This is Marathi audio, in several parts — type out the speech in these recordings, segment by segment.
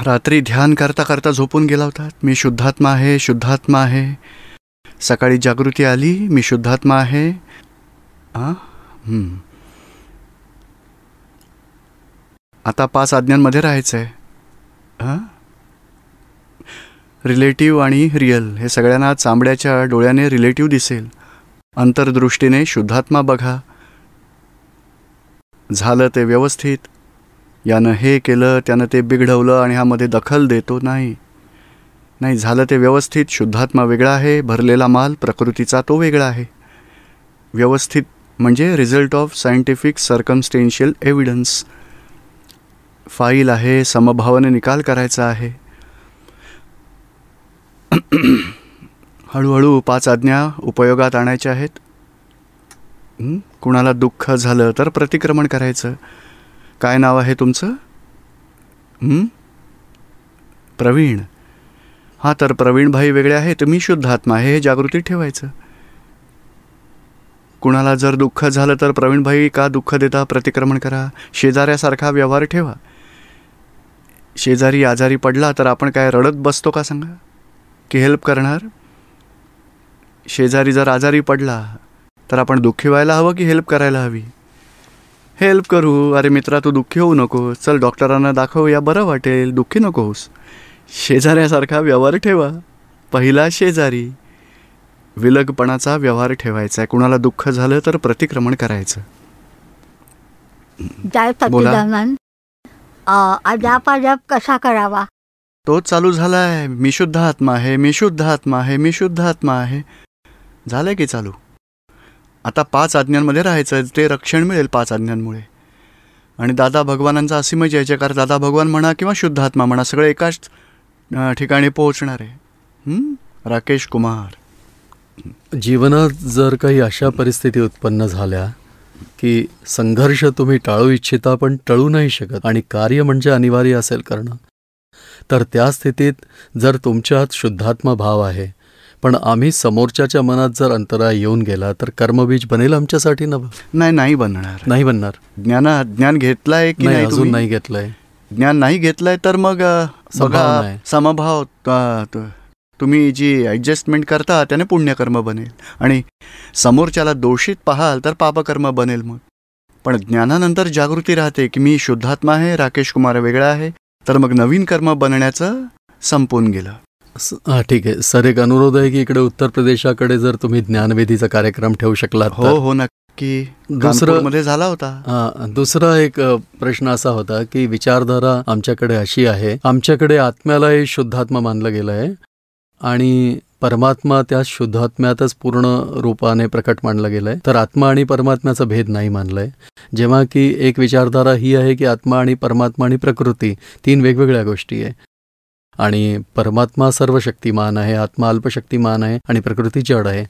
रात्री ध्यान करता करता झोपून गेला होता. मी शुद्धात्मा आहे शुद्धात्मा आहे. सकाळी जागृती आली मी शुद्धात्मा आहे. हां आता पाच आज्ञांमध्ये राहायचं आहे हां रिलेटिव्ह आणि रिअल हे सगळ्यांना चांबड्याच्या डोळ्याने रिलेटिव्ह दिसेल. अंतर्दृष्टीने शुद्धात्मा बघा. झालं ते व्यवस्थित. यानं हे केलं त्यानं ते बिघडवलं आणि ह्यामध्ये दखल देतो नाही. नाही झालं ते व्यवस्थित शुद्धात्मा वेगळा आहे भरलेला माल प्रकृतीचा तो वेगळा आहे. व्यवस्थित म्हणजे result of scientific circumstantial evidence file आहे समभावाने निकाल करायचा आहे. हळूहळू पाच आज्ञा उपयोगात आणायच्या आहेत. कुणाला दुःख झालं तर प्रतिक्रमण करायचं. काय नाव आहे तुमचं? प्रवीण. हां तर प्रवीणभाई वेगळे आहेत मी शुद्ध आत्मा आहे हे जागृती ठेवायचं. कुणाला जर दुःख झालं तर प्रवीणभाई का दुःख देता? प्रतिक्रमण करा. शेजाऱ्यासारखा व्यवहार ठेवा. शेजारी आजारी पडला तर आपण काय रडत बसतो का सांगा? की हेल्प करणार? शेजारी जर आजारी पडला तर आपण दुःखी व्हायला हवं की हेल्प करायला हवी? हेल्प करू. अरे मित्रा तू दुःखी होऊ नको चल डॉक्टरांना दाखवूया. बरं वाटेल. दुःखी नको होस शेजाऱ्यासारखा व्यवहार ठेवा. पहिला शेजारी. विलगपणाचा व्यवहार ठेवायचा. आहे कुणाला दुःख झालं तर प्रतिक्रमण करायचं. अजाप अजाप कसा करावा? तोच चालू झालाय. मी शुद्ध आत्मा आहे. मी शुद्ध आत्मा आहे. मी शुद्ध आत्मा आहे. झालंय की चालू? आता पाच आज्ञांमध्ये राहायचं ते रक्षण मिळेल पाच आज्ञांमुळे. आणि दादा भगवानांचा असीम जयजयकार दादा भगवान म्हणा किंवा शुद्धात्मा म्हणा सगळे एकाच ठिकाणी पोहोचणार आहे. राकेश कुमार. जीवनात जर काही अशा परिस्थिती उत्पन्न झाल्या की संघर्ष तुम्ही टाळू इच्छिता पण टळू नाही शकत आणि कार्य म्हणजे अनिवार्य असेल करणं तर त्या स्थितीत जर तुमच्यात शुद्धात्मा भाव आहे पण आम्ही समोरच्याच्या मनात जर अंतराय येऊन गेला तर कर्मबीज बनेल आमच्यासाठी नाही नाही बनणार. नाही बनणार. ज्ञाना ज्ञान घेतलाय की नाही अजून? नाही घेतलंय. ज्ञान नाही घेतलंय तर मग बघा. समभाव तुम्ही जी ॲडजस्टमेंट करता त्याने पुण्यकर्म बनेल. आणि समोरच्याला दोषित पाहाल तर पापकर्म बनेल मग. पण ज्ञानानंतर जागृती राहते की मी शुद्धात्मा आहे राकेश कुमार वेगळा आहे तर मग नवीन कर्म बनण्याचं संपून गेलं. हा ठीक आहे. सर एक अनुरोध आहे की इकडे उत्तर प्रदेशाकडे जर तुम्ही ज्ञानवेदीचा कार्यक्रम ठेवू शकलात हो हो नक्की. दुसरं मध्ये झाला होता. हा, दुसरा एक प्रश्न असा होता की विचारधारा आमच्याकडे अशी आहे. आमच्याकडे आत्म्यालाही शुद्धात्मा मानलं गेलं आहे आणि परमात्मा त्या शुद्धात्म्यातच पूर्ण रूपाने प्रकट मानलं गेलं आहे. तर आत्मा आणि परमात्म्याचा भेद नाही मानलाय. जेव्हा की एक विचारधारा ही आहे की आत्मा आणि परमात्मा आणि प्रकृती तीन वेगवेगळ्या गोष्टी आहे. आणि परमात्मा सर्व शक्तिमान आहे आत्मा अल्पशक्तिमान आहे आणि प्रकृती जड आहे.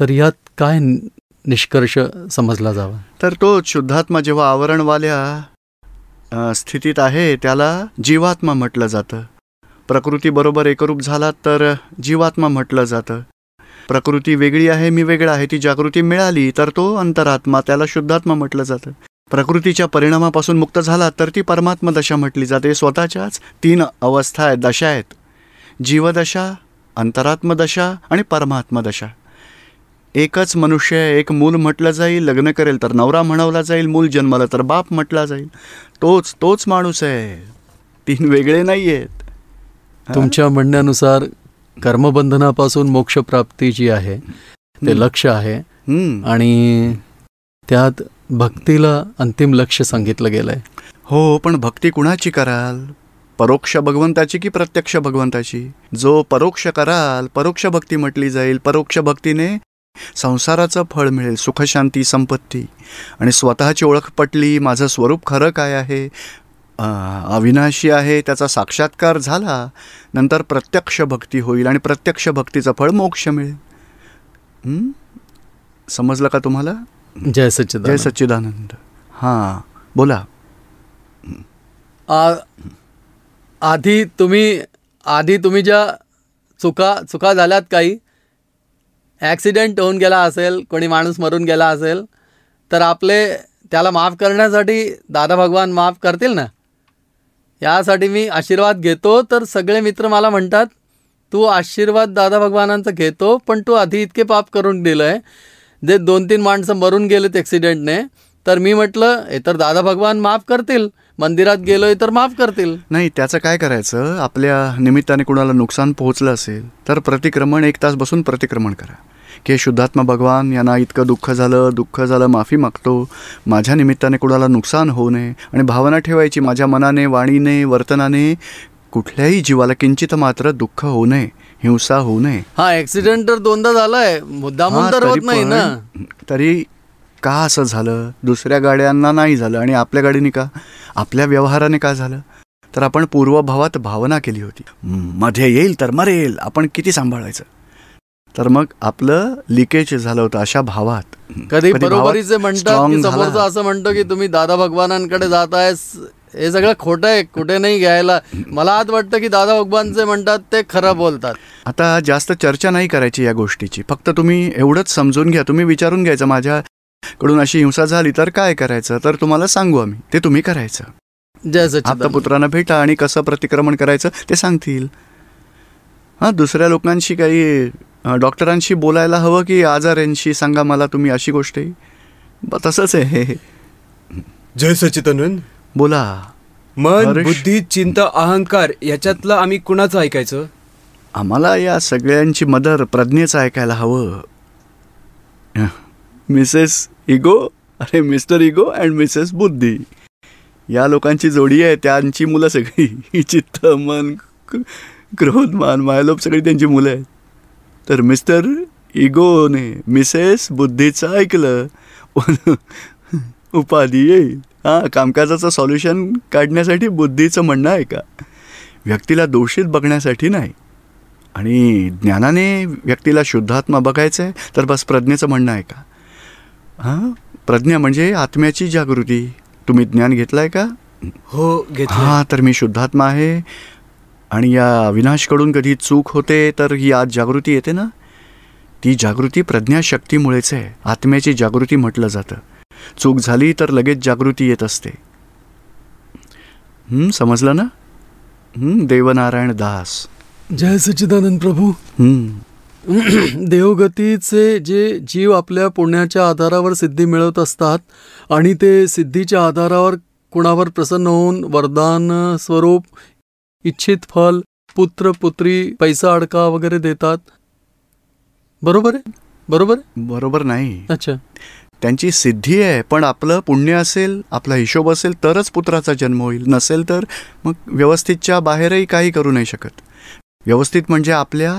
तर यात काय निष्कर्ष समजला जावा? तर तो शुद्धात्मा जेव्हा आवरणवाल्या स्थितीत आहे त्याला जीवात्मा म्हटलं जातं. प्रकृतीबरोबर एकरूप झाला तर जीवात्मा म्हटलं जातं. प्रकृती वेगळी आहे मी वेगळा आहे ती जागृती मिळाली तर तो अंतरात्मा त्याला शुद्धात्मा म्हटलं जातं. प्रकृतीच्या परिणामापासून मुक्त झाला तर ती परमात्मा दशा म्हटली जाते. स्वतःच्याच तीन अवस्था आहेत दशा आहेत. जीवदशा अंतरात्मदशा आणि परमात्मदशा. एकच मनुष्य आहे, एक मूल म्हटलं जाईल लग्न करेल तर नवरा म्हणवला जाईल मूल जन्मलं तर बाप म्हटला जाईल. तोच तोच माणूस आहे. तीन वेगळे नाही आहेत? तुमच्या म्हणण्यानुसार कर्मबंधनापासून मोक्षप्राप्ती जी आहे ते. लक्ष आहे. आणि त्यात भक्तीला अंतिम लक्ष सांगितलं गेलं आहे हो पण भक्ती कुणाची कराल? परोक्ष भगवंताची की प्रत्यक्ष भगवंताची? जो परोक्ष कराल परोक्ष भक्ती म्हटली जाईल. परोक्ष भक्तीने संसाराचं फळ मिळेल सुखशांती संपत्ती. आणि स्वतःची ओळख पटली माझं स्वरूप खरं काय आहे? अविनाशी आहे त्याचा साक्षात्कार झाला नंतर प्रत्यक्ष भक्ती होईल आणि प्रत्यक्ष भक्तीचं फळ मोक्ष मिळेल. समजलं का तुम्हाला? जय जय सच्चिदानंद सच्चिदानंद। हां बोला। आ- आधी तुम्ही आधी तुम्ही ज्या चुका चुका झाल्यात काही ॲक्सिडेंट होऊन गेला असेल कोणी माणूस मरून गेला असेल तर आपले त्याला माफ करण्यासाठी दादा भगवान माफ करतील ना? यासाठी मी आशीर्वाद घेतो तर सगळे मित्र मला म्हणतात तू आशीर्वाद दादा भगवानांचा घेतो पण तू आधी इतके पाप करून दिलंय जे दोन तीन माणसं मरून गेलेत ॲक्सिडेंटने तर मी म्हटलं हे तर दादा भगवान माफ करतील. मंदिरात गेलोय तर माफ करतील. नाही त्याचं काय करायचं? आपल्या निमित्ताने कुणाला नुकसान पोहोचलं असेल तर प्रतिक्रमण एक तास बसून प्रतिक्रमण करा. की शुद्धात्मा भगवान यांना इतकं दुःख झालं दुःख झालं माफी मागतो. माझ्या निमित्ताने कुणाला नुकसान होऊ नये. आणि भावना ठेवायची माझ्या मनाने वाणीने वर्तनाने कुठल्याही जीवाला किंचित मात्र दुःख होऊ नये. हिंसा होऊ नये. हा ऍक्सिडेंट तर दोनदा झालाय. मुद्दामून तर होत नाही ना. तरी का असं झालं? दुसऱ्या गाड्यांना नाही झालं आणि आपल्या गाडीने का? आपल्या व्यवहाराने का झालं? तर आपण पूर्वभावात भावना केली होती. "हं, मध्ये येईल तर मरेल. आपण किती सांभाळायचं? तर मग आपलं लिकेज झालं होतं अशा भावात. कधी बरोबरीचे म्हणतात असं म्हणतो की तुम्ही दादा भगवानांकडे जात आहेस हे सगळं खोटं आहे कुठे नाही घ्यायला. मला आज वाटतं की दादा भगवान म्हणतात ते खरं बोलतात. आता जास्त चर्चा नाही करायची या गोष्टीची. फक्त तुम्ही एवढंच समजून घ्या. तुम्ही विचारून घ्यायचं माझ्याकडून अशी हिंसा झाली तर काय करायचं? तर तुम्हाला सांगू आम्ही. ते तुम्ही करायचं. जय पुत्रांना भेटा आणि कसं प्रतिक्रमण करायचं ते सांगतील. हां दुसऱ्या लोकांशी काही डॉक्टरांशी बोलायला हवं की आजाऱ्यांशी सांगा मला तुम्ही अशी गोष्ट तसंच आहे. जय सच्चिदानंद. बोला. मन हरीश. बुद्धी चिंता अहंकार याच्यातलं आम्ही कुणाचं ऐकायचं? आम्हाला या सगळ्यांची मदर प्रज्ञेचं ऐकायला हवं. मिसेस इगो अरे मिस्टर इगो अँड मिसेस बुद्धी. या लोकांची जोडी आहे त्यांची मुलं सगळी. चित्त मन क्रोध मान मायलोप सगळी त्यांची मुलं आहेत. तर मिस्टर इगोने मिसेस बुद्धीचं ऐकलं. उपाधी येईल. हां कामकाजाचं सॉल्युशन काढण्यासाठी बुद्धीचं म्हणणं आहे का? व्यक्तीला दोषीत बघण्यासाठी नाही. आणि ज्ञानाने व्यक्तीला शुद्धात्मा बघायचं आहे तर बस प्रज्ञेचं म्हणणं आहे का? हां? प्रज्ञा म्हणजे आत्म्याची जागृती. तुम्ही ज्ञान घेतलं आहे का? हो घेतलं हां तर मी शुद्धात्मा आहे. आणि या विनाशकडून कधी चूक होते तर ही आज जागृती येते ना? ती जागृती प्रज्ञाशक्तीमुळेच आहे. आत्म्याची जागृती म्हटलं जातं. चूक झाली तर लगेच जागृती येत असते. समजलं ना? देवनारायण दास. जय सच्चिदानंद प्रभू. देवगतीचे जे जीव आपल्या पुण्याच्या आधारावर सिद्धी मिळवत असतात आणि ते सिद्धीच्या आधारावर कुणावर प्रसन्न होऊन वरदान स्वरूप इच्छित फल पुत्र पुत्री पैसा अडका वगैरे देतात. बरोबर आहे? बरोबर बरोबर नाही. अच्छा. त्यांची सिद्धी आहे पण आपलं पुण्य असेल आपला हिशोब असेल तरच पुत्राचा जन्म होईल. नसेल तर मग व्यवस्थितच्या बाहेरही काही करू नाही शकत. व्यवस्थित म्हणजे आपल्या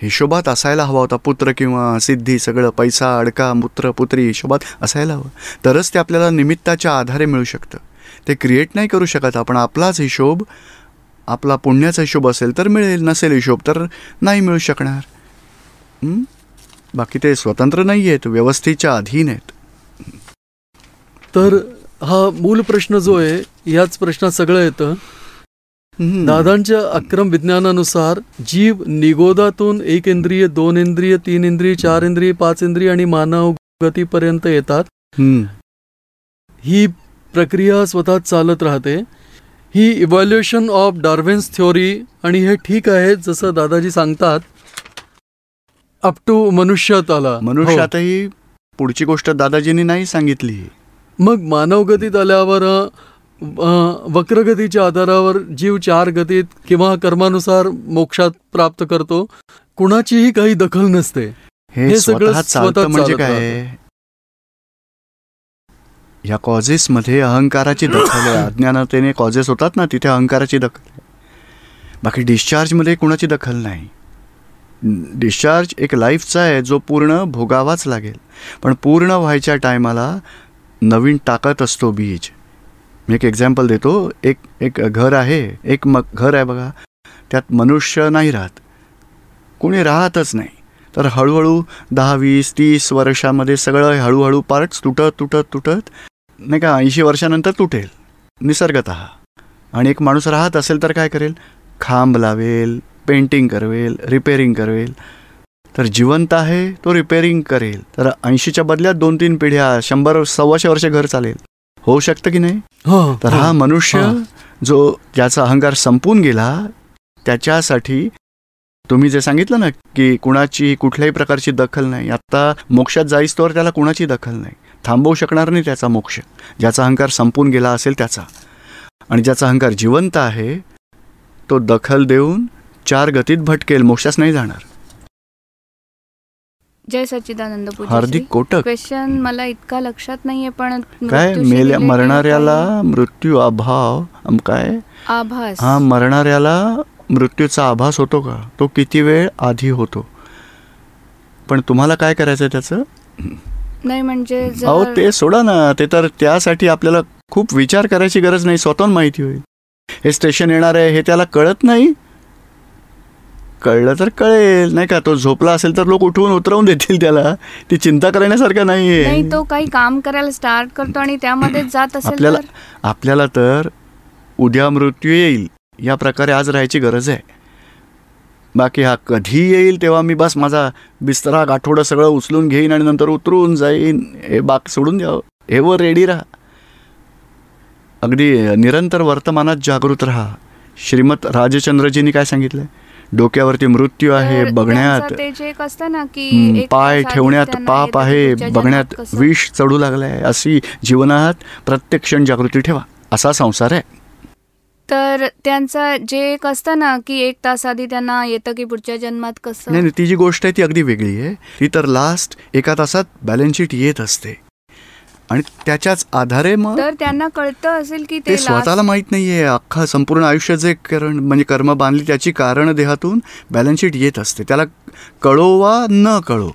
हिशोबात असायला हवा होता पुत्र किंवा सिद्धी सगळं पैसा अडका पुत्र पुत्री हिशोबात असायला हवं. तरच ते आपल्याला निमित्ताच्या आधारे मिळू शकतं. ते क्रिएट नाही करू शकत आपण आपलाच हिशोब आपला पुण्याचा हिशोब असेल तर मिळेल नसेल हिशोब तर नाही मिळू शकणार. बाकी ते स्वतंत्र नाही आहेत व्यवस्थेच्या अधीन आहेत. तर हा मूल प्रश्न जो आहे याच प्रश्नात सगळं येतं हं. दादांच्या अक्रम विज्ञानानुसार जीव निगोदातून एक इंद्रिय दोन इंद्रिय तीन इंद्रिय चार इंद्रिय पाच इंद्रिय आणि मानव गतीपर्यंत येतात हं. ही प्रक्रिया स्वतः चालत राहते ही इव्हॅल्युएशन ऑफ डार्विन्स थ्योरी आणि हे ठीक आहे जसं दादाजी सांगतात अप टू मनुष्यात आला हो. मनुष्यातही पुढची गोष्ट दादाजींनी नाही सांगितली मग मानवगतीत आल्यावर वक्रगतीच्या आधारावर जीव चार गतीत किंवा कर्मानुसार मोक्षात प्राप्त करतो कुणाचीही काही दखल नसते. हे सगळं स्वतः म्हणजे काय? या कॉजेस मध्ये अहंकाराची दखल आहे. अज्ञानतेने कॉजेस होतात ना तिथे अहंकाराची दखल आहे. बाकी डिस्चार्जमध्ये कुणाची दखल नाही. डिस्चार्ज एक लाईफचा आहे जो पूर्ण भोगावाच लागेल. पण पूर्ण व्हायच्या टायमाला नवीन टाकत असतो बीज. मी एक एक्झाम्पल देतो. एक एक घर आहे. एक मग घर आहे बघा. त्यात मनुष्य नाही राहत. कोणी राहतच नाही. तर हळूहळू दहा वीस तीस वर्षामध्ये सगळं हळूहळू पार्ट्स तुटत तुटत तुटत नाही का ऐंशी वर्षानंतर तुटेल. निसर्गत आणि एक माणूस राहत असेल तर काय करेल? खांब लावेल पेंटिंग करवेल रिपेरिंग करेल तर जिवंत आहे तो रिपेरिंग करेल. तर ऐंशीच्या बदल्यात दोन तीन पिढ्या शंभर सव्वाशे वर्ष घर चालेल. होऊ शकतं की नाही? हा, तर हा. मनुष्य हा. जो ज्याचा अहंकार संपून गेला त्याच्यासाठी तुम्ही जे सांगितलं ना की कुणाची कुठल्याही प्रकारची दखल नाही. आत्ता मोक्षात जाईस तोवर त्याला कुणाची दखल नाही. थांबवू शकणार नाही त्याचा मोक्ष. ज्याचा अहंकार संपून गेला असेल त्याचा. आणि ज्याचा अहंकार जिवंत आहे तो दखल देऊन चार गतीत भटकेल. मोक्षास नाही जाणार. जय सच्चिदानंद हार्दिक कोटक. क्वेश्चन मला इतका लक्षात नाहीये पण काय मेल्या मरणाऱ्याला मृत्यू अभाव काय? आभास. हा मरणाऱ्याला मृत्यूचा आभास होतो का? तो किती वेळ आधी होतो? पण तुम्हाला काय करायचं त्याचं? नाही म्हणजे अहो ते सोडा ना ते तर त्यासाठी आपल्याला खूप विचार करायची गरज नाही स्वतःहून माहिती होईल. हे स्टेशन येणार आहे हे त्याला कळत नाही. कळलं तर कळेल. नाही का? तो झोपला असेल तर लोक उठवून उतरवून देतील त्याला. ती चिंता करण्यासारखं नाहीये. नाही तो काही काम करायला स्टार्ट करतो आणि त्यामध्ये जात असेल आपल्याला तर? आपल्याला तर उद्या मृत्यू येईल. या प्रकारे आज राहायची गरज आहे. बाकी हा कधी येईल तेव्हा मी बस माझा बिस्तरा गाठोडं सगळं उचलून घेईन आणि नंतर उतरून जाईन. हे बाक सोडून द्यावं हे वर रेडी राहा. अगदी निरंतर वर्तमानात जागृत राहा. श्रीमत राजचंद्रजींनी काय सांगितलंय? डोक्यावरती मृत्यू आहे बघण्यात असतं ना की पाय ठेवण्यात पाप आहे बघण्यात. विष चढू लागलाय. अशी जीवनात प्रत्येक क्षण जागृती ठेवा. असा संसार आहे. तर त्यांचं जे एक असतं ना की एक तास आधी त्यांना येतं की पुढच्या जन्मात कसं? नाही नाही ती जी गोष्ट आहे ती अगदी वेगळी आहे. ती तर लास्ट एका तासात बॅलन्स शीट येत असते. आणि त्याच्याच आधारे मग तर त्यांना कळतं असेल की ते स्वतःला माहीत नाहीये. अख्खा संपूर्ण आयुष्य जे करण म्हणजे कर्म बांधली त्याची कारण देहातून बॅलन्स शीट येत असते. त्याला कळो वा न कळो.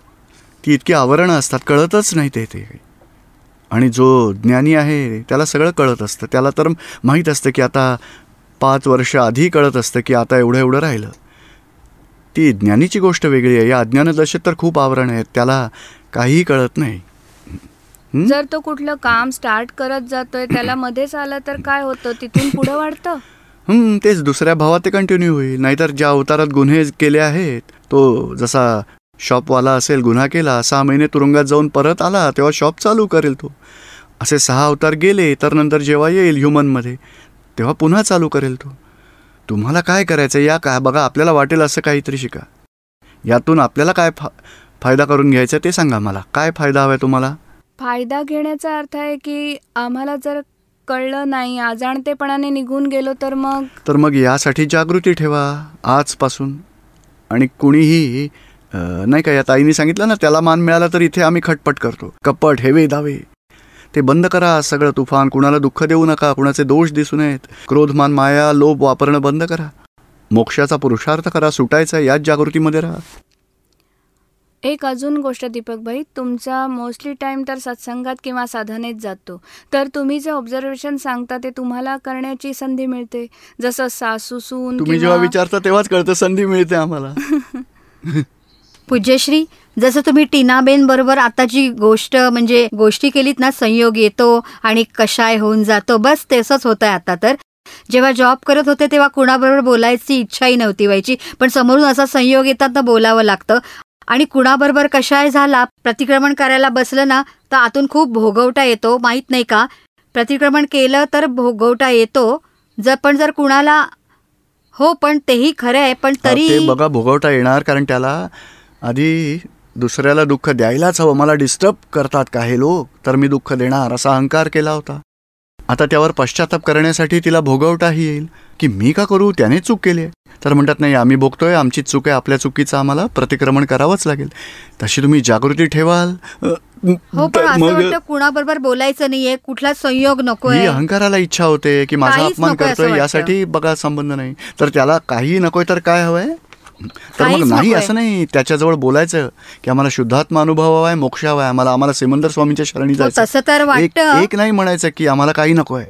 ती इतकी आवरणं असतात. कळतच नाही ते ते. आणि जो ज्ञानी आहे त्याला सगळं कळत असतं. त्याला तर माहीत असतं की आता पाच वर्ष आधी कळत असतं की आता एवढं एवढं राहिलं. ती ज्ञानीची गोष्ट वेगळी आहे. या अज्ञानदशेत तर खूप आवरण आहेत. त्याला काहीही कळत नाही? जर तो कुठलं काम स्टार्ट करत जातोय त्याला मध्येच आलं तर काय होतं? तिथून पुढे वाढतं? हं, तेच दुसऱ्या भावात ते कंटिन्यू होईल. नाहीतर ज्या अवतारात गुन्हे केले आहेत तो जसा शॉपवाला असेल गुन्हा केला सहा महिने तुरुंगात जाऊन परत आला तेव्हा शॉप चालू करेल तो. असे सहा अवतार गेले तर नंतर जेव्हा येईल ह्युमनमध्ये तेव्हा पुन्हा चालू करेल तो. तुम्हाला काय करायचं या काय बघा आपल्याला वाटेल असं काहीतरी शिका. यातून आपल्याला काय फा फायदा करून घ्यायचा ते सांगा मला. काय फायदा हवा तुम्हाला? फायदा घेण्याचा अर्थ आहे की आम्हाला जर कळलं नाही अजाणतेपणाने निघून गेलो तर मग? तर मग यासाठी जागृती ठेवा आजपासून. आणि कुणीही नाही का या ताईने सांगितलं ना त्याला मान मिळाला तर इथे आम्ही खटपट करतो. कपट हेवे दावे ते बंद करा सगळं तुफान कुणाला दुःख देऊ नका कुणाचे दोष दिसू नयेत. क्रोधमान माया लोभ वापरणं बंद करा. मोक्षाचा पुरुषार्थ करा सुटायचा याच जागृतीमध्ये राहा. एक अजून गोष्ट दीपक भाई तुमचा मोस्टली टाइम तर सत्संगात किंवा साधनेत जातो. तर तुम्ही जे ऑब्झर्वेशन सांगता ते तुम्हाला करण्याची संधी मिळते. जसं सासू सून तुम्ही जेव्हा विचारता तेव्हाच कळतं संधी मिळते आम्हाला. पूज्यश्री जसं तुम्ही टीनाबेन बरोबर आताची गोष्ट म्हणजे गोष्टी केलीत ना संयोग येतो आणि कशाय होऊन जातो बस तसंच होत आहे आता तर. जेव्हा जॉब करत होते तेव्हा कुणाबरोबर बोलायची इच्छाही नव्हती व्हायची पण समोरून असा संयोग येतात ना बोलावं लागतं. आणि कुणाबरोबर कशाय झाला प्रतिक्रमण करायला बसलं ना तर आतून खूप भोगवटा येतो माहीत नाही का? प्रतिक्रमण केलं तर भोगवटा येतो. जर पण जर कुणाला हो पण तेही खरं आहे पण तरी बघा भोगवता येणार कारण त्याला आधी दुसऱ्याला दुःख द्यायलाच हवं. मला डिस्टर्ब करतात का हे लोक तर मी दुःख देणार असा अहंकार केला होता. आता त्यावर पश्चाताप करण्यासाठी तिला भोगवटाही येईल. की मी का करू? त्याने चूक केली आहे. तर म्हणतात नाही आम्ही भोगतोय. आमची चूक आहे. आपल्या चुकीचं आम्हाला प्रतिक्रमण करावंच लागेल. तशी तुम्ही जागृती ठेवाल. हो पण तर असं मग वाटतं कुणाबरोबर बोलायचं नाहीये. कुठला संयोग ही नकोय अहंकाराला इच्छा होते की माझा अपमान करतोय. यासाठी बघा संबंध नाही. तर त्याला काही नकोय तर काय हवंय? तर मग नाही. असं नाही. त्याच्याजवळ बोलायचं की आम्हाला शुद्धात्मा अनुभव हवाय मोक्ष हवाय. आम्हाला आम्हाला सिमंदर स्वामींच्या शरणी हो, जायचं तसं तर एक नाही म्हणायचं की आम्हाला काही नकोय.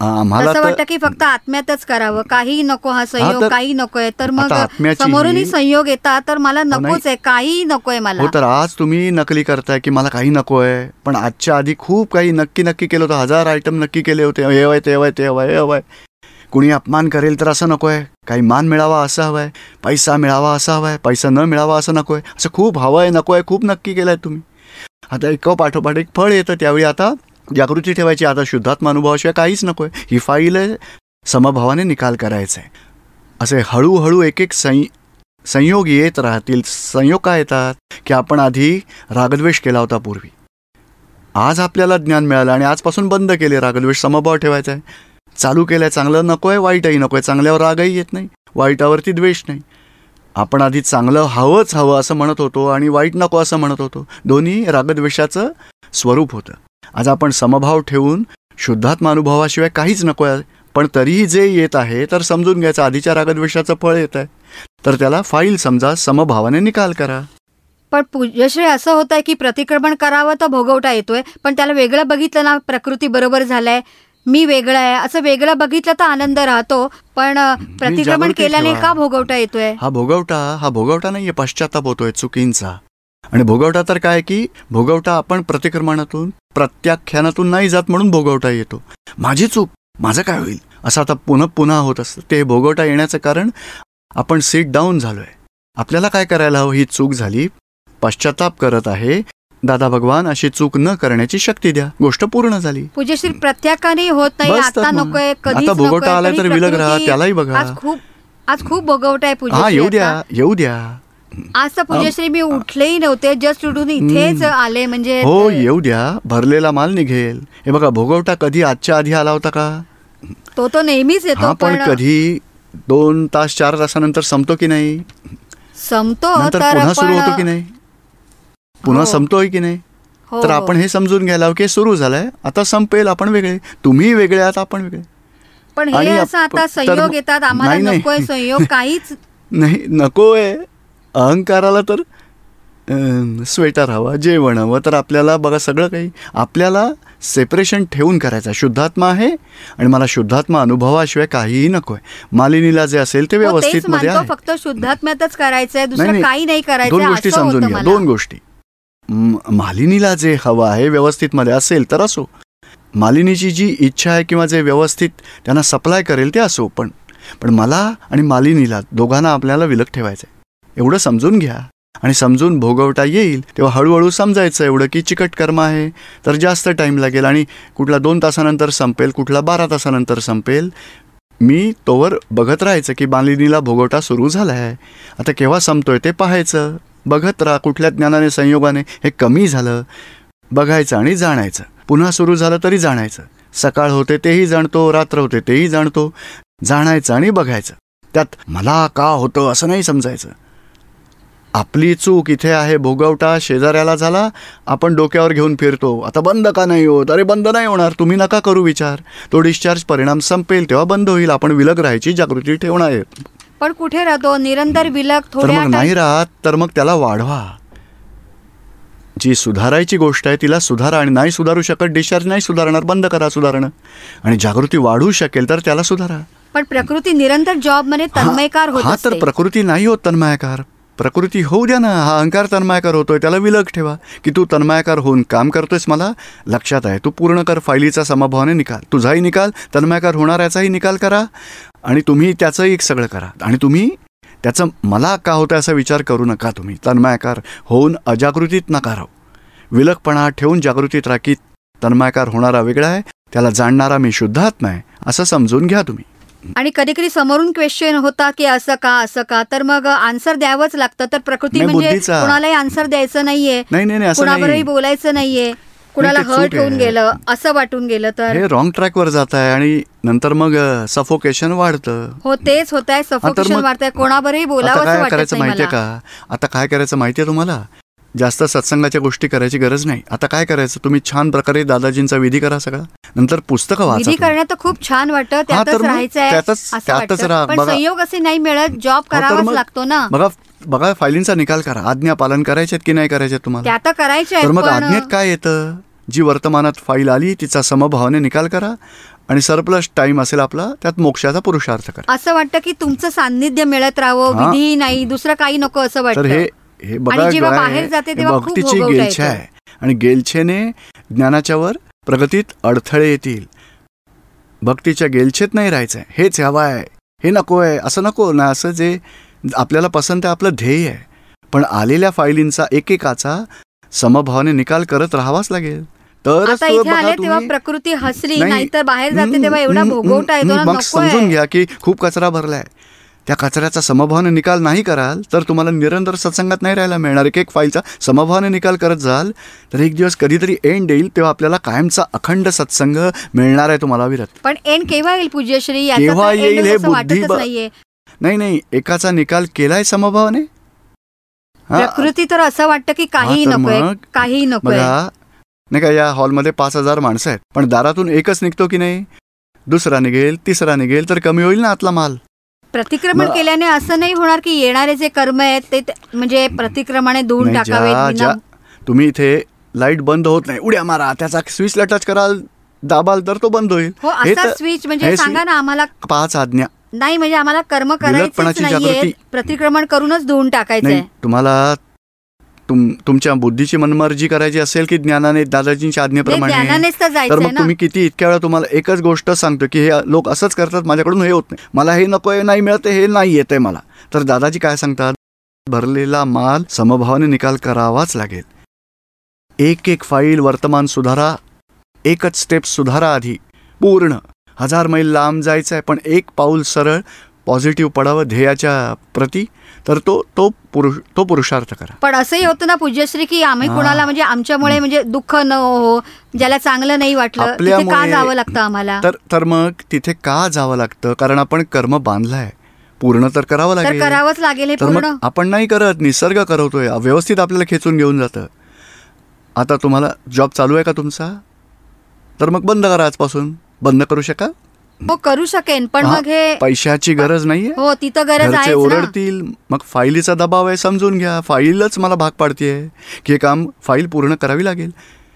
आम्हाला असं वाटतं की फक्त आत्म्यातच करावं. काही नको हा संयोग काही नकोय. तर मग समोरूनही ही- संयोग येतात तर मला. नकोच आहे काही नकोय मला. हो तर आज तुम्ही नकली करताय की मला काही नकोय? पण आजच्या आधी खूप काही नक्की नक्की केलं होतं. हजार आयटम नक्की केले होते. हे हवंय ते हवंय ते हवंय हे हवंय कुणी अपमान करेल तर असं नकोय. काही मान मिळावा असं हवंय. पैसा मिळावा असा हवाय. पैसा न मिळावा असं नकोय. असं खूप हवंय नकोय खूप नक्की केलंय तुम्ही. आता एक पाठोपाठ एक फळ येतं त्यावेळी आता जागृती ठेवायची. आता शुद्धात्मा अनुभवाशिवाय काहीच नकोय. ही फाईल आहे. समभावाने निकाल करायचा आहे. असे हळूहळू एक एक सं संयोग येत राहतील. संयोग काय येतात? की आपण आधी रागद्वेष केला होता पूर्वी. आज आपल्याला ज्ञान मिळालं आणि आजपासून बंद केले रागद्वेष. समभाव ठेवायचा आहे. चालू केलं आहे चांगलं नको आहे वाईटही नको आहे चांगल्यावर रागही येत नाही. वाईटावरती द्वेष नाही. आपण आधी चांगलं हवंच हवं असं म्हणत होतो आणि वाईट नको असं म्हणत होतो. दोन्ही रागद्वेषाचं स्वरूप होतं. आज आपण समभाव ठेवून शुद्धात्मा अनुभवाशिवाय काहीच नको आहे. पण तरीही जे येत आहे तर समजून घ्यायचं. आधीच्या रागद्वेषाचं फळ येत आहे. तर त्याला फाईल समजा समभावाने निकाल करा. पण पूज्यश्री असं होत आहे की प्रतिक्रमण करावं तर भोगवटा येतोय पण त्याला वेगळं बघितलं ना प्रकृती बरोबर झालंय मी वेगळं आहे. असं वेगळं बघितलं तर आनंद राहतो पण प्रतिक्रमण केल्याने. का भोगवटा येतोय? हा भोगवटा हा भोगवटा नाहीये पश्चाताप होतोय चुकींचा. आणि भोगवटा तर काय की भोगवटा आपण प्रतिक्रमणातून प्रत्याख्यानातून नाही जात म्हणून भोगवटा येतो. माझी चूक माझं काय होईल? असं आता पुन्हा पुन्हा होत असतं. ते भोगवटा येण्याचं कारण आपण सीट डाऊन झालोय. आपल्याला काय करायला हवं? ही चूक झाली. पश्चाताप करत आहे. दादा भगवान अशी चूक न करण्याची शक्ती द्या. गोष्ट पूर्ण झाली. पूज्यश्री प्रत्याकाने होत नाही. आता. नकोय आता भोगवटा आलाय तरी विलग राहा त्यालाही बघा. आज खूप आज खूप भोगवटा आहे हा पूज्यश्री येऊ द्या. येऊ द्या. आज तर पूज्यश्री मी उठलेही नव्हते जस्ट उठून इथेच. आले म्हणजे हो येऊ द्या भरलेला माल निघेल हे बघा भोगवटा कधी आजच्या आधी आला होता का तो तो नेहमीच येतो पण कधी दोन तास चार तासानंतर संपतो की नाही संपतो पुन्हा सुरू होतो की नाही पुन्हा हो. संपतोय की नाही हो, तर हो. आपण हे समजून घ्यायला की सुरू झालंय आता संपेल आपण वेगळे तुम्ही वेगळे आहात आपण वेगळे पण हे असं आता संयोग येतात आम्हाला. नकोय संयोग काहीच नाही नकोय अहंकाराला तर स्वेटर हवा जेवण हवं तर आपल्याला बघा सगळं काही आपल्याला सेपरेशन ठेवून करायचं आहे. शुद्धात्मा आहे आणि मला शुद्धात्मा अनुभवाशिवाय काहीही नकोय मालिनीला जे असेल ते हो, व्यवस्थित मध्ये आहे फक्त शुद्धात्म्यातच दुसरं नाही. काही नाही दोन करायचं गोष्टी असं समजून घ्या. दोन गोष्टी मालिनीला जे हवं आहे व्यवस्थित मध्ये असेल तर असो मालिनीची जी इच्छा आहे किंवा जे व्यवस्थित त्यांना सप्लाय करेल ते असो पण पण मला आणि मालिनीला दोघांना आपल्याला विलग ठेवायचं आहे एवढं समजून घ्या. आणि समजून भोगवता येईल तेव्हा हळूहळू समजायचं एवढं की चिकट कर्म आहे. तर जास्त टाईम लागेल आणि कुठला दोन तासानंतर संपेल कुठला बारा तासानंतर संपेल. मी तोवर बघत राहायचं की मालिनीला भोगवटा सुरू झाला आहे आता केव्हा संपतोय ते पाहायचं. बघत राहा कुठल्या ज्ञानाने संयोगाने हे कमी झालं. बघायचं आणि जाणायचं. पुन्हा सुरू झालं तरी जाणायचं. सकाळ होते तेही जाणतो रात्र होते तेही जाणतो. जाणायचं आणि बघायचं. त्यात मला का होतं असं नाही समजायचं. आपली चूक इथे आहे भोगवटा शेजाऱ्याला झाला आपण डोक्यावर घेऊन फिरतो. आता बंद का नाही होत? अरे बंद नाही होणार तुम्ही नका करू विचार. तो डिस्चार्ज परिणाम संपेल तेव्हा बंद होईल. आपण विलग राहायची जागृती ठेवणार आहे. पण कुठे राहतो? निरंतर विलग तर मग नाही राहत तर मग त्याला वाढवा. जी सुधारायची गोष्ट आहे तिला सुधारा आणि नाही सुधारू शकत डिस्चार्ज नाही सुधारणार बंद करा सुधारणं. आणि जागृती वाढू शकेल तर त्याला सुधारा. पण प्रकृती निरंतर जॉबमध्ये तन्मयकार होत हा तर प्रकृती नाही होत तन्मायकार. प्रकृती होऊ द्या ना हा अहंकार तन्मायकार होतोय त्याला विलग ठेवा. की तू तन्मायकार होऊन काम करतोयस मला लक्षात आहे तू पूर्ण कर फायलीचा समभावाने निकाल. तुझाही निकाल तन्मायकार होणाऱ्याचाही निकाल करा आणि तुम्ही त्याचंही एक सगळं करा. आणि तुम्ही त्याचं मला का होतं असा विचार करू नका तुम्ही. तन्मायकार होऊन अजागृतीत नका राहू. विलगपणा ठेवून जागृतीत राखीत तन्मायकार होणारा वेगळा आहे त्याला जाणणारा मी शुद्धात्मा आहे असं समजून घ्या तुम्ही. आणि कधी कधी समोरून क्वेश्चन होता की असं का असं का? तर मग आन्सर द्यावंच लागतं. तर प्रकृती म्हणजे. कुणालाही आन्सर द्यायचं नाहीये. नाही नाही नाही असं कुणाबरोबरही नाही. बोलायचं नाहीये. कुणाला हर्ट होऊन आहे. गेलं असं वाटून गेलं तर. हे रॉंग ट्रॅकवर जात आहे आणि नंतर मग सफोकेशन वाढतं. हो तेच होत आहे सफोकेशन आता बोलावंच काय वाटत करायचं माहितीये का? आता काय करायचं माहितीये तुम्हाला? जास्त सत्संगाच्या गोष्टी करायची गरज नाही. आता काय करायचं? तुम्ही छान प्रकारे दादाजींचा विधी करा सगळा. नंतर पुस्तकं वाचा विधी. करण्यात तर खूप छान वाटतं. हा, त्यातच तर मग राहायचंय त्यातच- असं त्यातच वाटतं. राहा. पण बघा. संयोग असे नाही मिळत. जॉब तर करावाच मग- लागतो ना. बघा बघा फायलींचा निकाल करा. आज्ञा पालन करायचे की नाही करायचे तुम्हाला? त्या तर करायच्या तर आहेत, मग पण आज्ञेत काय येतं? जी वर्तमानात फाईल आली तिचा समभावाने निकाल करा आणि सरप्लस टाइम असेल आपला त्यात मोक्षाचा पुरुषार्थ करा. असं वाटतं की तुमचं सान्निध्य मिळत राहावं. हा. विधी नाही दुसरं काही नको असं तर वाटतं. हे बघा बाहेर जाते तेव्हा भक्तीची गेलछा. आहे. आणि गेलछेने ज्ञानाच्यावर प्रगतीत अडथळे येतील. भक्तीच्या गेलछेत नाही राहायचं आहे हेच हवं आहे. हे नको आहे. असं नको ना असं जे आपल्याला पसंत आहे आपलं ध्येय आहे. पण आलेल्या फायलींचा एकेकाचा समभावाने निकाल करत राहावाच लागेल. तरच आता तो इथे बघा आले तेव्हा तुम्ही- प्रकृती हसली नाही. नाहीतर बाहेर जाते तेव्हा एवढा भोगवटा येतो मग. समजून घ्या की खूप कचरा भरलाय. त्या कचऱ्याचा समभावाने निकाल नाही कराल तर तुम्हाला निरंतर सत्संगात नाही राहायला मिळणार. एक एक फाईलचा समभावाने निकाल करत जाल तर एक दिवस कधीतरी एंड येईल तेव्हा आपल्याला कायमचा अखंड सत्संग मिळणार आहे तुम्हाला विरत पण एन केव्हा येईल पूज्यश्री? केव्हा येईल हे बुद्धी नाही नाही एकाचा निकाल केलाय समभावाने? प्रकृती तर असं वाटतं की काही मग- काही नकोय. बघा नाही का या हॉलमध्ये पाच हजार माणसं आहेत पण दारातून एकच निघतो की नाही? दुसरा निघेल तिसरा निघेल तर कमी होईल ना आतला माल? प्रतिक्रमण केल्याने असं नाही होणार की येणारे जे कर्म आहेत ते म्हणजे नाही, ज्या टाकावेत ज्या विना- तुम्ही इथे लाइट बंद होत नाही. उड्या मारा त्याचा स्विचला टच कराल दाबाल तर तो बंद होईल. हो हे असा तर- स्विच म्हणजे हे सांगा ना आम्हाला पाच आज्ञा. नाही म्हणजे आम्हाला कर्म करायचेच विलटपणाची नाहीये जागृती. प्रतिक्रमण करूनच धुवून टाकायचंय. नाही तुम्हाला तुम तुमच्या बुद्धीची मनमर्जी करायची असेल की ज्ञानाने दादाजींच्या आज्ञेप्रमाणे. तर मग तुम्ही किती इतक्या वेळा तुम्हाला एकच गोष्ट सांगतो की हे लोक असंच करतात माझ्याकडून हे होत नाही. मला हे नकोय नाही मिळते हे नाही येतंय मला. तर दादाजी काय सांगतात? भरलेला माल समभावाने निकाल करावाच लागेल. एक एक फाईल वर्तमान सुधारा एकच स्टेप सुधारा आधी. पूर्ण. हजार मैल लांब जायचं आहे पण एक पाऊल सरळ पॉझिटिव्ह पडावं ध्येयाच्या प्रती. तर तो तो पुरुष तो पुरुषार्थ करा. पण असंही होतं ना पूज्यश्री की आम्ही हा. कुणाला म्हणजे आमच्यामुळे म्हणजे दुःख न हो ज्याला चांगलं नाही वाटलं तिथे का जावं लागतं आम्हाला? तर तर मग तिथे का जावं लागतं? कारण आपण कर्म बांधलाय. पूर्ण तर करावं तर लागेल. करावंच लागेल हे आपण नाही करत निसर्ग करवतोय. व्यवस्थित आपल्याला खेचून घेऊन जातं. आता तुम्हाला जॉब चालू आहे का तुमचा? तर मग बंद करा आजपासून. बंद करू शका हो करू शकेन पण मग हे पैशाची गरज नाहीये. हो तिथं गरज घरचे आहे ओरडतील मग फाईलीचा दबाव आहे समजून घ्या. फाईलच मला भाग पाडतीये. की हे काम फाईल पूर्ण करावी लागेल.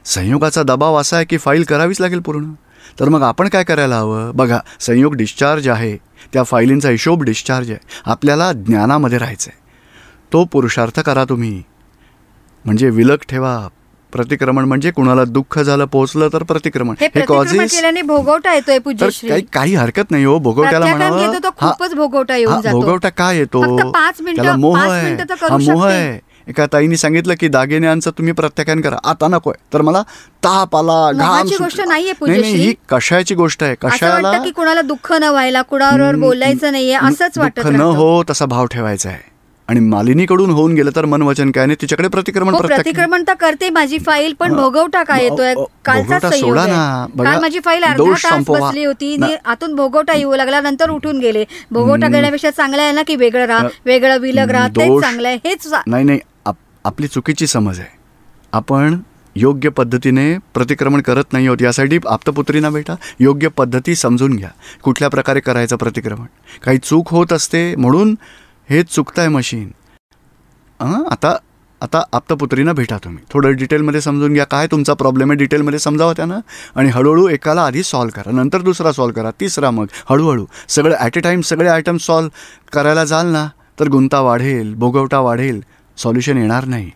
संयोगाचा दबाव असा आहे की फाईल करावीच लागेल पूर्ण. तर मग आपण काय करायला हवं? बघा संयोग डिस्चार्ज आहे. त्या फाईलींचा हिशोब डिस्चार्ज आहे. आपल्याला ज्ञानामध्ये राहायचं आहे तो पुरुषार्थ करा तुम्ही. म्हणजे विलक ठेवा. प्रतिक्रमण म्हणजे कुणाला दुःख झालं पोहोचलं तर प्रतिक्रमण. हे कॉजेस भोगवटा येतोय काही काही हरकत नाही हो भोगवट्याला म्हणावं. खूपच भोगवटा येऊन भोगवटा काय येतो? त्याला मोह आहे. हा मोह. आहे. एका ताईने सांगितलं की दागिन्यांचं तुम्ही प्रत्याख्यान करा. आता नकोय तर मला ताप आला घाम. गोष्ट नाहीये नाही ही कशाची गोष्ट आहे? कशाला? की कुणाला दुःख न व्हायला हम्म, बोलायचं नाहीये असंच वाटत न. हो तसा भाव ठेवायचा आहे. आणि मालिनीकडून होऊन गेलं तर मन वचन काय? नाही तिच्याकडे प्रतिक्रमण हो प्रतिक्रमण तर करते माझी फाईल पण भोगवटा काय येतोय? कालचा सोडा. ना. माझी फाईल अर्धा तास. बसली होती आतून भोगवटा येऊ लागला नंतर उठून गेले. भोगवटा. घेण्यापेक्षा चांगलं आहे ना की वेगळं राहा वेगळं विलग राहा तेच चांगलं आहे हेच नाही नाही आप- आपली चुकीची समज आहे. आपण योग्य पद्धतीने प्रतिक्रमण करत नाही आहोत. यासाठी आप्तपुत्रीना बेटा योग्य पद्धती समजून घ्या. कुठल्या प्रकारे करायचं प्रतिक्रमण? काही चूक होत असते म्हणून हे चुकताय मशीन. हां आता आता आप्तपुत्रींना भेटा तुम्ही. थोडं डिटेलमध्ये समजून घ्या. काय तुमचा प्रॉब्लेम आहे? डिटेलमध्ये समजावा त्यांना. आणि हळूहळू एकाला आधी सॉल्व करा. नंतर दुसरा सॉल्व करा. तिसरा मग हळूहळू. सगळं ॲट अ टाईम सगळे आयटम सॉल्व करायला जाल ना तर गुंता वाढेल भोगवटा वाढेल. सॉल्युशन येणार नाही.